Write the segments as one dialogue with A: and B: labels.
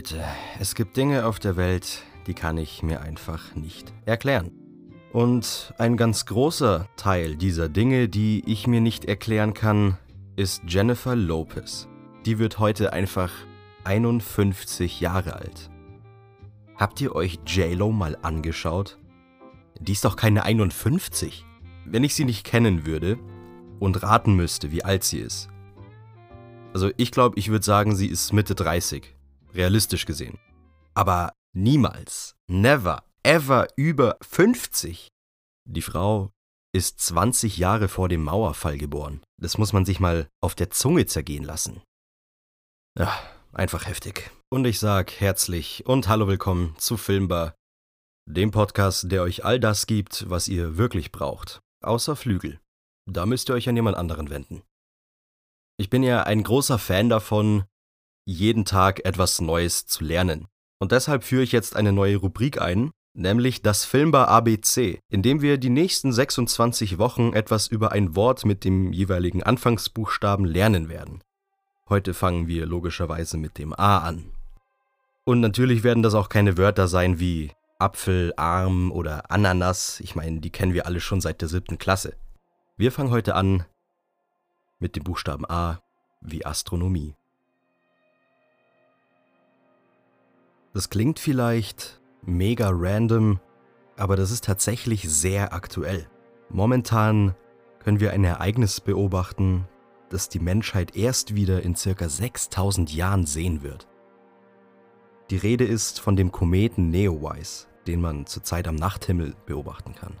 A: Leute, es gibt Dinge auf der Welt, die kann ich mir einfach nicht erklären. Und ein ganz großer Teil dieser Dinge, die ich mir nicht erklären kann, ist Jennifer Lopez. Die wird heute einfach 51 Jahre alt. Habt ihr euch JLo mal angeschaut? Die ist doch keine 51. Wenn ich sie nicht kennen würde und raten müsste, wie alt sie ist. Also ich glaube, ich würde sagen, sie ist Mitte 30 realistisch gesehen. Aber niemals, never, ever über 50. Die Frau ist 20 Jahre vor dem Mauerfall geboren. Das muss man sich mal auf der Zunge zergehen lassen. Ja, einfach heftig. Und ich sag herzlich und hallo willkommen zu Filmbar, dem Podcast, der euch all das gibt, was ihr wirklich braucht. Außer Flügel. Da müsst ihr euch an jemand anderen wenden. Ich bin ja ein großer Fan davon, jeden Tag etwas Neues zu lernen. Und deshalb führe ich jetzt eine neue Rubrik ein, nämlich das Filmbar ABC, in dem wir die nächsten 26 Wochen etwas über ein Wort mit dem jeweiligen Anfangsbuchstaben lernen werden. Heute fangen wir logischerweise mit dem A an. Und natürlich werden das auch keine Wörter sein wie Apfel, Arm oder Ananas. Ich meine, die kennen wir alle schon seit der siebten Klasse. Wir fangen heute an mit dem Buchstaben A wie Astronomie. Das klingt vielleicht mega random, aber das ist tatsächlich sehr aktuell. Momentan können wir ein Ereignis beobachten, das die Menschheit erst wieder in circa 6000 Jahren sehen wird. Die Rede ist von dem Kometen Neowise, den man zurzeit am Nachthimmel beobachten kann.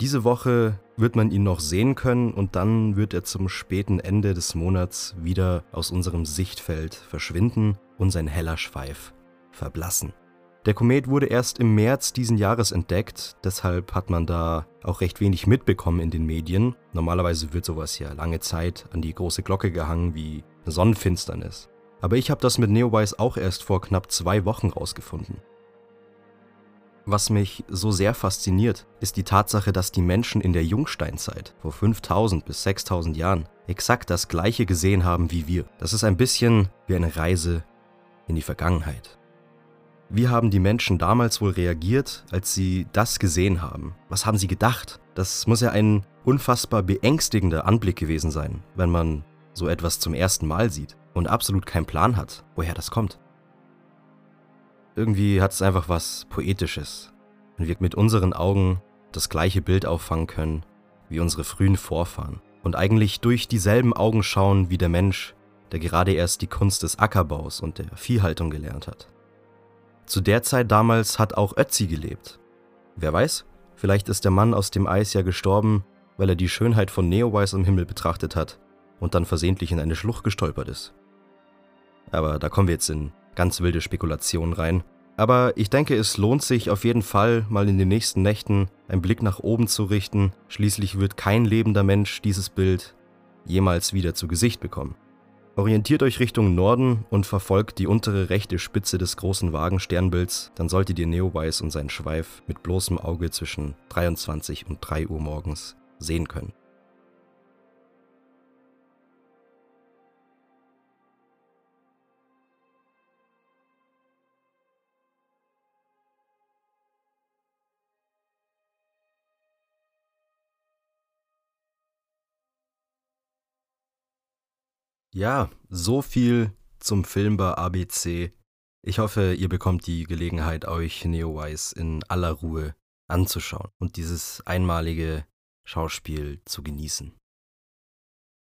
A: Diese Woche wird man ihn noch sehen können und dann wird er zum späten Ende des Monats wieder aus unserem Sichtfeld verschwinden und sein heller Schweif verblassen. Der Komet wurde erst im März diesen Jahres entdeckt, deshalb hat man da auch recht wenig mitbekommen in den Medien. Normalerweise wird sowas ja lange Zeit an die große Glocke gehangen wie eine Sonnenfinsternis. Aber ich habe das mit Neowise auch erst vor knapp zwei Wochen rausgefunden. Was mich so sehr fasziniert, ist die Tatsache, dass die Menschen in der Jungsteinzeit, vor 5000 bis 6000 Jahren, exakt das gleiche gesehen haben wie wir. Das ist ein bisschen wie eine Reise in die Vergangenheit. Wie haben die Menschen damals wohl reagiert, als sie das gesehen haben? Was haben sie gedacht? Das muss ja ein unfassbar beängstigender Anblick gewesen sein, wenn man so etwas zum ersten Mal sieht und absolut keinen Plan hat, woher das kommt. Irgendwie hat es einfach was Poetisches, wenn wir mit unseren Augen das gleiche Bild auffangen können wie unsere frühen Vorfahren und eigentlich durch dieselben Augen schauen wie der Mensch, der gerade erst die Kunst des Ackerbaus und der Viehhaltung gelernt hat. Zu der Zeit damals hat auch Ötzi gelebt. Wer weiß, vielleicht ist der Mann aus dem Eis ja gestorben, weil er die Schönheit von Neowise am Himmel betrachtet hat und dann versehentlich in eine Schlucht gestolpert ist. Aber da kommen wir jetzt in ganz wilde Spekulationen rein. Aber ich denke, es lohnt sich auf jeden Fall, mal in den nächsten Nächten einen Blick nach oben zu richten. Schließlich wird kein lebender Mensch dieses Bild jemals wieder zu Gesicht bekommen. Orientiert euch Richtung Norden und verfolgt die untere rechte Spitze des großen Wagensternbilds, dann solltet ihr Neowise und seinen Schweif mit bloßem Auge zwischen 23 und 3 Uhr morgens sehen können. Ja, so viel zum Filmbar ABC. Ich hoffe, ihr bekommt die Gelegenheit, euch Neowise in aller Ruhe anzuschauen und dieses einmalige Schauspiel zu genießen.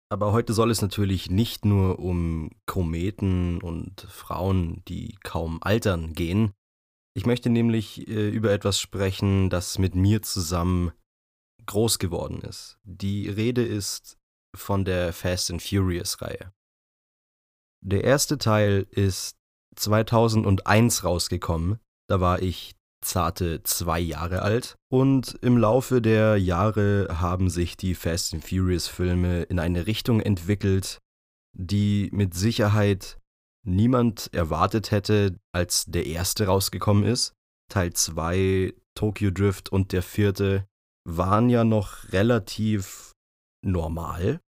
A: Aber heute soll es natürlich nicht nur um Kometen und Frauen, die kaum altern, gehen. Ich möchte nämlich äh, über etwas sprechen, das mit mir zusammen groß geworden ist. Die Rede ist von der Fast and Furious Reihe. Der erste Teil ist 2001 rausgekommen. Da war ich zarte zwei Jahre alt. Und im Laufe der Jahre haben sich die Fast and Furious Filme in eine Richtung entwickelt, die mit Sicherheit niemand erwartet hätte, als der erste rausgekommen ist. Teil 2, Tokyo Drift und der vierte waren ja noch relativ normal.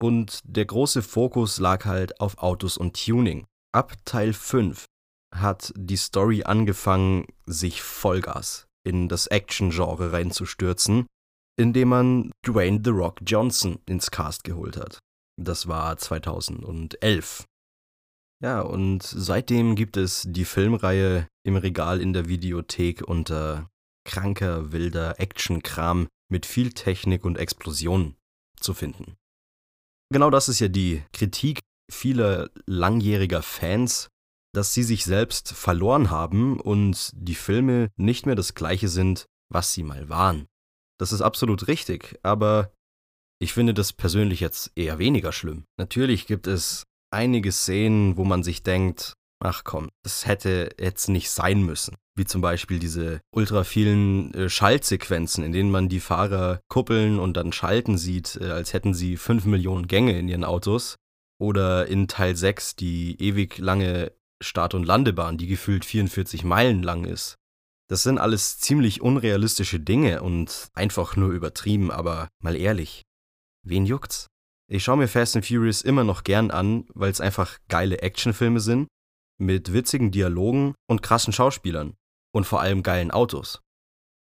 A: Und der große Fokus lag halt auf Autos und Tuning. Ab Teil 5 hat die Story angefangen, sich Vollgas in das Action-Genre reinzustürzen, indem man Dwayne The Rock Johnson ins Cast geholt hat. Das war 2011. Ja, und seitdem gibt es die Filmreihe im Regal in der Videothek unter kranker, wilder Action-Kram mit viel Technik und Explosionen zu finden. Genau das ist ja die Kritik vieler langjähriger Fans, dass sie sich selbst verloren haben und die Filme nicht mehr das gleiche sind, was sie mal waren. Das ist absolut richtig, aber ich finde das persönlich jetzt eher weniger schlimm. Natürlich gibt es einige Szenen, wo man sich denkt, ach komm, das hätte jetzt nicht sein müssen. Wie zum Beispiel diese ultra vielen äh, Schaltsequenzen, in denen man die Fahrer kuppeln und dann schalten sieht, äh, als hätten sie 5 Millionen Gänge in ihren Autos. Oder in Teil 6 die ewig lange Start- und Landebahn, die gefühlt 44 Meilen lang ist. Das sind alles ziemlich unrealistische Dinge und einfach nur übertrieben, aber mal ehrlich, wen juckt's? Ich schaue mir Fast and Furious immer noch gern an, weil es einfach geile Actionfilme sind, mit witzigen Dialogen und krassen Schauspielern und vor allem geilen Autos.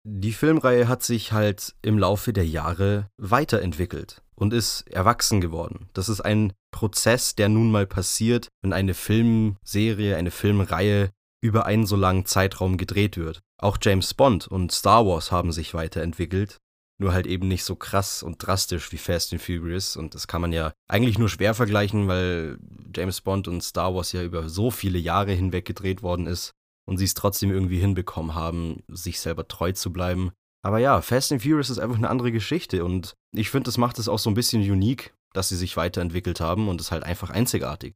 A: Die Filmreihe hat sich halt im Laufe der Jahre weiterentwickelt und ist erwachsen geworden. Das ist ein Prozess, der nun mal passiert, wenn eine Filmserie, eine Filmreihe über einen so langen Zeitraum gedreht wird. Auch James Bond und Star Wars haben sich weiterentwickelt, nur halt eben nicht so krass und drastisch wie Fast and Furious und das kann man ja eigentlich nur schwer vergleichen, weil James Bond und Star Wars ja über so viele Jahre hinweg gedreht worden ist und sie es trotzdem irgendwie hinbekommen haben, sich selber treu zu bleiben. Aber ja, Fast and Furious ist einfach eine andere Geschichte und ich finde, das macht es auch so ein bisschen unique, dass sie sich weiterentwickelt haben und ist halt einfach einzigartig.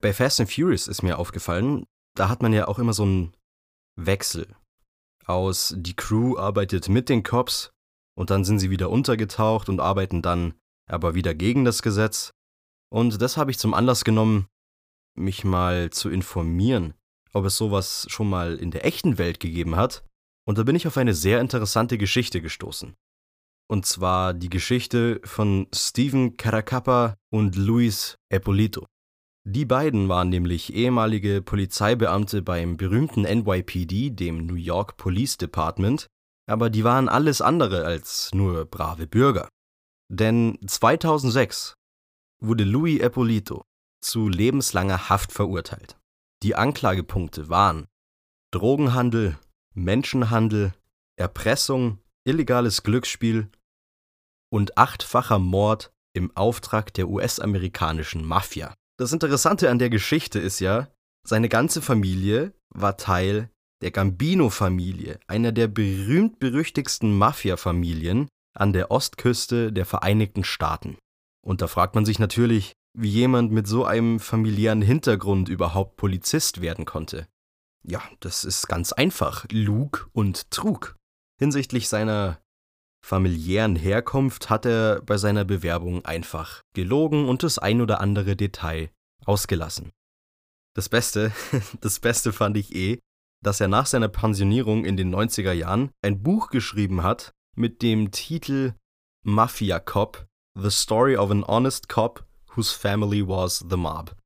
A: Bei Fast and Furious ist mir aufgefallen, da hat man ja auch immer so einen Wechsel aus die Crew arbeitet mit den Cops und dann sind sie wieder untergetaucht und arbeiten dann aber wieder gegen das Gesetz. Und das habe ich zum Anlass genommen, mich mal zu informieren, ob es sowas schon mal in der echten Welt gegeben hat. Und da bin ich auf eine sehr interessante Geschichte gestoßen. Und zwar die Geschichte von Steven Caracappa und Luis Eppolito. Die beiden waren nämlich ehemalige Polizeibeamte beim berühmten NYPD, dem New York Police Department, aber die waren alles andere als nur brave Bürger. Denn 2006 wurde Louis Eppolito zu lebenslanger Haft verurteilt. Die Anklagepunkte waren Drogenhandel, Menschenhandel, Erpressung, illegales Glücksspiel und achtfacher Mord im Auftrag der US-amerikanischen Mafia. Das Interessante an der Geschichte ist ja, seine ganze Familie war Teil der Gambino-Familie, einer der berühmt-berüchtigsten Mafia-Familien an der Ostküste der Vereinigten Staaten. Und da fragt man sich natürlich, wie jemand mit so einem familiären Hintergrund überhaupt Polizist werden konnte. Ja, das ist ganz einfach, Lug und Trug. Hinsichtlich seiner familiären Herkunft hat er bei seiner Bewerbung einfach gelogen und das ein oder andere Detail ausgelassen. Das Beste, das Beste fand ich eh, dass er nach seiner Pensionierung in den 90er Jahren ein Buch geschrieben hat mit dem Titel Mafia Cop, The Story of an Honest Cop Whose Family Was the Mob.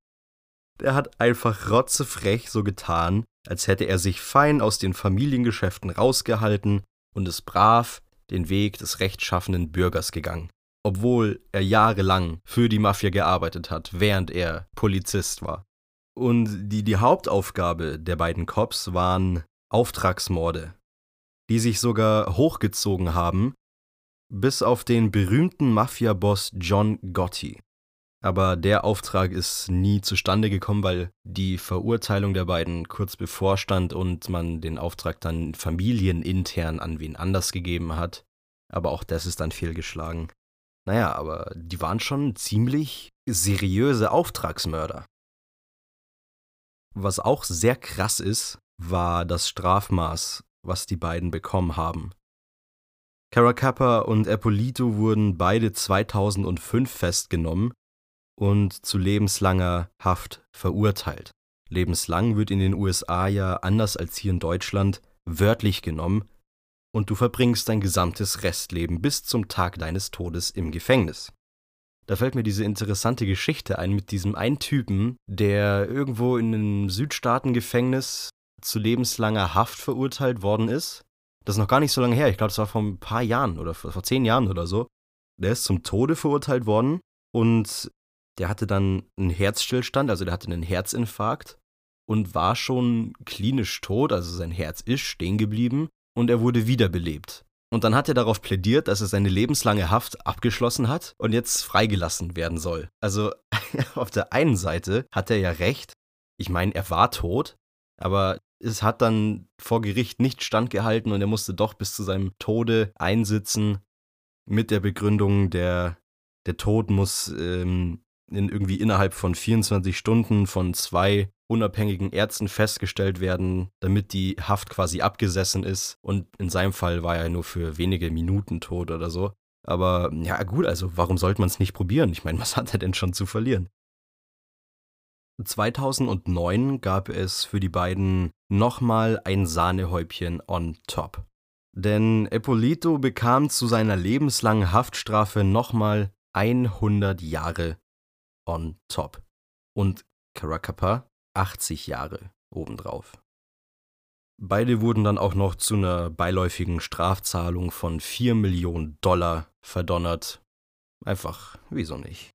A: Der hat einfach rotzefrech so getan, als hätte er sich fein aus den Familiengeschäften rausgehalten und es brav den Weg des rechtschaffenen Bürgers gegangen, obwohl er jahrelang für die Mafia gearbeitet hat, während er Polizist war. Und die, die Hauptaufgabe der beiden Cops waren Auftragsmorde, die sich sogar hochgezogen haben, bis auf den berühmten Mafia-Boss John Gotti. Aber der Auftrag ist nie zustande gekommen, weil die Verurteilung der beiden kurz bevorstand und man den Auftrag dann familienintern an wen anders gegeben hat. Aber auch das ist dann fehlgeschlagen. Naja, aber die waren schon ziemlich seriöse Auftragsmörder. Was auch sehr krass ist, war das Strafmaß, was die beiden bekommen haben. Caracappa und Eppolito wurden beide 2005 festgenommen und zu lebenslanger Haft verurteilt. Lebenslang wird in den USA ja anders als hier in Deutschland wörtlich genommen und du verbringst dein gesamtes Restleben bis zum Tag deines Todes im Gefängnis. Da fällt mir diese interessante Geschichte ein mit diesem einen Typen, der irgendwo in einem Südstaatengefängnis zu lebenslanger Haft verurteilt worden ist. Das ist noch gar nicht so lange her. Ich glaube, das war vor ein paar Jahren oder vor zehn Jahren oder so. Der ist zum Tode verurteilt worden und der hatte dann einen Herzstillstand, also der hatte einen Herzinfarkt und war schon klinisch tot, also sein Herz ist stehen geblieben und er wurde wiederbelebt. Und dann hat er darauf plädiert, dass er seine lebenslange Haft abgeschlossen hat und jetzt freigelassen werden soll. Also auf der einen Seite hat er ja recht. Ich meine, er war tot, aber es hat dann vor Gericht nicht standgehalten und er musste doch bis zu seinem Tode einsitzen mit der Begründung, der, der Tod muss ähm, in irgendwie innerhalb von 24 Stunden von zwei unabhängigen Ärzten festgestellt werden, damit die Haft quasi abgesessen ist. Und in seinem Fall war er nur für wenige Minuten tot oder so. Aber ja, gut, also warum sollte man es nicht probieren? Ich meine, was hat er denn schon zu verlieren? 2009 gab es für die beiden nochmal ein Sahnehäubchen on top. Denn Eppolito bekam zu seiner lebenslangen Haftstrafe nochmal 100 Jahre on top. Und Caracapa 80 Jahre obendrauf. Beide wurden dann auch noch zu einer beiläufigen Strafzahlung von 4 Millionen Dollar verdonnert. Einfach, wieso nicht?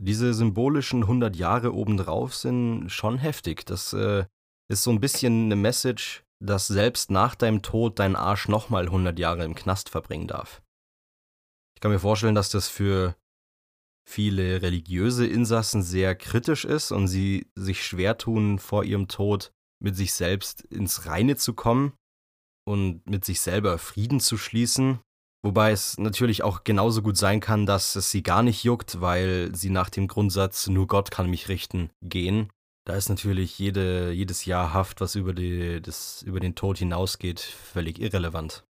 A: Diese symbolischen 100 Jahre obendrauf sind schon heftig. Das äh, ist so ein bisschen eine Message, dass selbst nach deinem Tod dein Arsch nochmal 100 Jahre im Knast verbringen darf. Ich kann mir vorstellen, dass das für viele religiöse Insassen sehr kritisch ist und sie sich schwer tun, vor ihrem Tod mit sich selbst ins Reine zu kommen und mit sich selber Frieden zu schließen. Wobei es natürlich auch genauso gut sein kann, dass es sie gar nicht juckt, weil sie nach dem Grundsatz nur Gott kann mich richten gehen. Da ist natürlich jede, jedes Jahr Haft, was über, die, das, über den Tod hinausgeht, völlig irrelevant.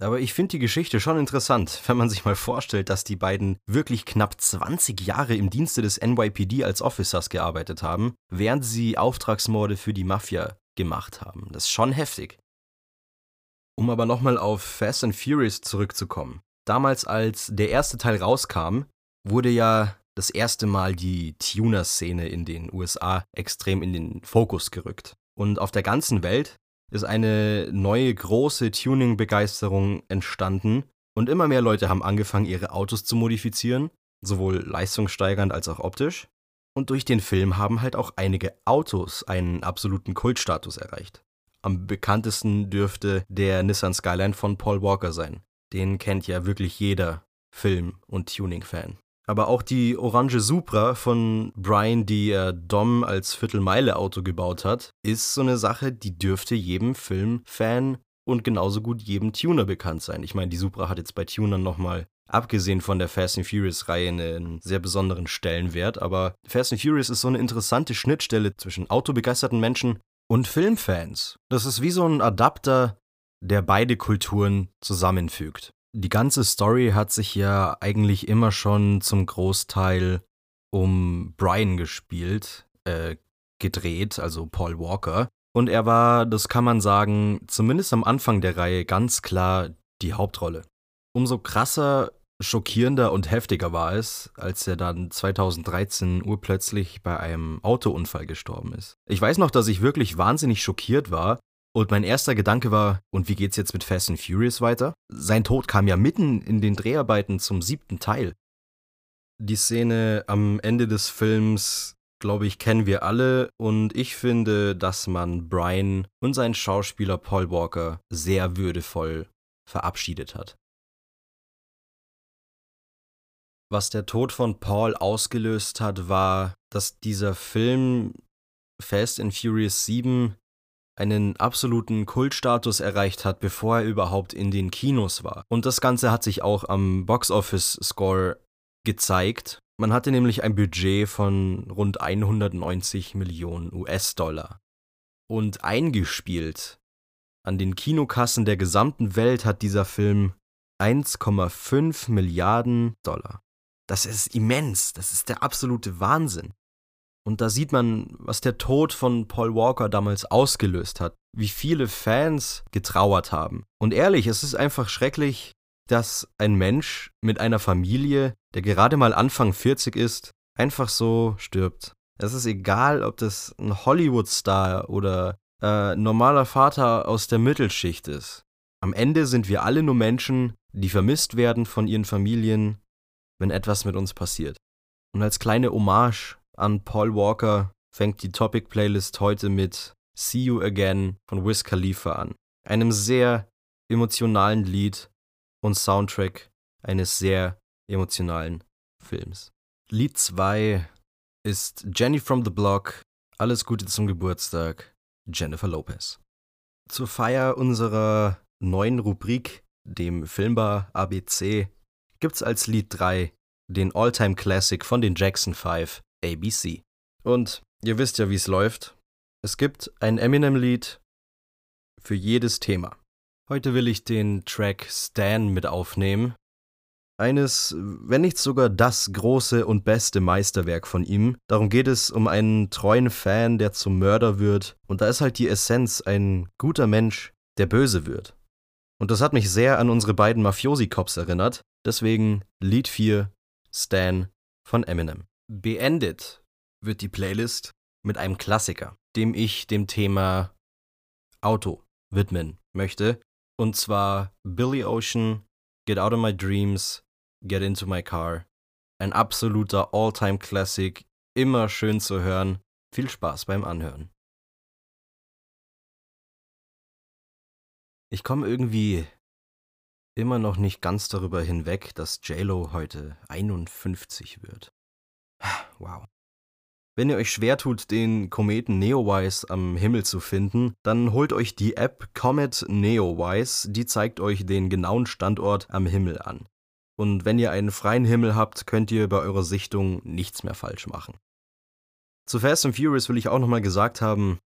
A: Aber ich finde die Geschichte schon interessant, wenn man sich mal vorstellt, dass die beiden wirklich knapp 20 Jahre im Dienste des NYPD als Officers gearbeitet haben, während sie Auftragsmorde für die Mafia gemacht haben. Das ist schon heftig. Um aber nochmal auf Fast and Furious zurückzukommen. Damals, als der erste Teil rauskam, wurde ja das erste Mal die Tuner-Szene in den USA extrem in den Fokus gerückt. Und auf der ganzen Welt ist eine neue große Tuning-Begeisterung entstanden und immer mehr Leute haben angefangen, ihre Autos zu modifizieren, sowohl leistungssteigernd als auch optisch. Und durch den Film haben halt auch einige Autos einen absoluten Kultstatus erreicht. Am bekanntesten dürfte der Nissan Skyline von Paul Walker sein. Den kennt ja wirklich jeder Film- und Tuning-Fan. Aber auch die orange Supra von Brian, die er Dom als Viertelmeile-Auto gebaut hat, ist so eine Sache, die dürfte jedem Filmfan und genauso gut jedem Tuner bekannt sein. Ich meine, die Supra hat jetzt bei Tunern nochmal, abgesehen von der Fast and Furious-Reihe, einen sehr besonderen Stellenwert. Aber Fast and Furious ist so eine interessante Schnittstelle zwischen autobegeisterten Menschen und Filmfans. Das ist wie so ein Adapter, der beide Kulturen zusammenfügt. Die ganze Story hat sich ja eigentlich immer schon zum Großteil um Brian gespielt, äh, gedreht, also Paul Walker. Und er war, das kann man sagen, zumindest am Anfang der Reihe ganz klar die Hauptrolle. Umso krasser, schockierender und heftiger war es, als er dann 2013 urplötzlich bei einem Autounfall gestorben ist. Ich weiß noch, dass ich wirklich wahnsinnig schockiert war, und mein erster Gedanke war, und wie geht's jetzt mit Fast and Furious weiter? Sein Tod kam ja mitten in den Dreharbeiten zum siebten Teil. Die Szene am Ende des Films, glaube ich, kennen wir alle und ich finde, dass man Brian und seinen Schauspieler Paul Walker sehr würdevoll verabschiedet hat. Was der Tod von Paul ausgelöst hat, war, dass dieser Film Fast and Furious 7 einen absoluten Kultstatus erreicht hat, bevor er überhaupt in den Kinos war. Und das Ganze hat sich auch am Box-Office-Score gezeigt. Man hatte nämlich ein Budget von rund 190 Millionen US-Dollar. Und eingespielt an den Kinokassen der gesamten Welt hat dieser Film 1,5 Milliarden Dollar. Das ist immens, das ist der absolute Wahnsinn. Und da sieht man, was der Tod von Paul Walker damals ausgelöst hat, wie viele Fans getrauert haben. Und ehrlich, es ist einfach schrecklich dass ein Mensch mit einer Familie, der gerade mal Anfang 40 ist, einfach so stirbt. Es ist egal, ob das ein Hollywood-Star oder äh, normaler Vater aus der Mittelschicht ist. Am Ende sind wir alle nur Menschen, die vermisst werden von ihren Familien, wenn etwas mit uns passiert. Und als kleine Hommage an Paul Walker fängt die Topic-Playlist heute mit See You Again von Wiz Khalifa an. Einem sehr emotionalen Lied und Soundtrack eines sehr emotionalen Films. Lied 2 ist Jenny from the Block, Alles Gute zum Geburtstag, Jennifer Lopez. Zur Feier unserer neuen Rubrik, dem Filmbar ABC, gibt's als Lied 3 den Alltime Classic von den Jackson 5, ABC. Und ihr wisst ja, wie es läuft. Es gibt ein Eminem-Lied für jedes Thema. Heute will ich den Track Stan mit aufnehmen. Eines, wenn nicht sogar das große und beste Meisterwerk von ihm. Darum geht es um einen treuen Fan, der zum Mörder wird. Und da ist halt die Essenz ein guter Mensch, der böse wird. Und das hat mich sehr an unsere beiden Mafiosi-Cops erinnert. Deswegen Lied 4, Stan von Eminem. Beendet wird die Playlist mit einem Klassiker, dem ich dem Thema Auto widmen möchte. Und zwar Billy Ocean, Get Out of My Dreams, Get Into My Car. Ein absoluter All-Time-Classic, immer schön zu hören. Viel Spaß beim Anhören. Ich komme irgendwie immer noch nicht ganz darüber hinweg, dass JLo heute 51 wird. Wow. Wenn ihr euch schwer tut, den Kometen Neowise am Himmel zu finden, dann holt euch die App Comet Neowise, die zeigt euch den genauen Standort am Himmel an. Und wenn ihr einen freien Himmel habt, könnt ihr bei eurer Sichtung nichts mehr falsch machen. Zu Fast and Furious will ich auch nochmal gesagt haben,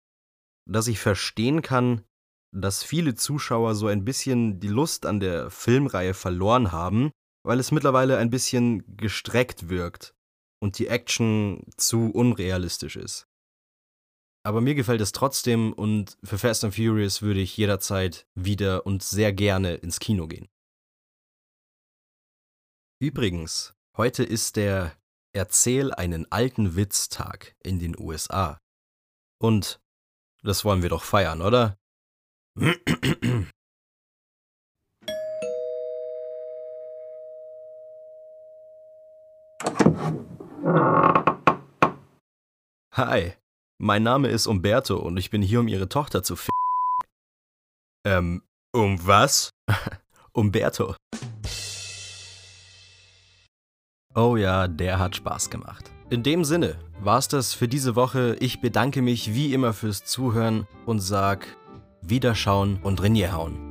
A: dass ich verstehen kann, dass viele Zuschauer so ein bisschen die Lust an der Filmreihe verloren haben, weil es mittlerweile ein bisschen gestreckt wirkt und die Action zu unrealistisch ist. Aber mir gefällt es trotzdem und für Fast and Furious würde ich jederzeit wieder und sehr gerne ins Kino gehen. Übrigens, heute ist der Erzähl einen alten Witz-Tag in den USA. Und das wollen wir doch feiern, oder? Hi, mein Name ist Umberto und ich bin hier, um Ihre Tochter zu f. Ähm, um was? Umberto. Oh ja, der hat Spaß gemacht. In dem Sinne war's das für diese Woche. Ich bedanke mich wie immer fürs Zuhören und sag Wiederschauen und Renier hauen.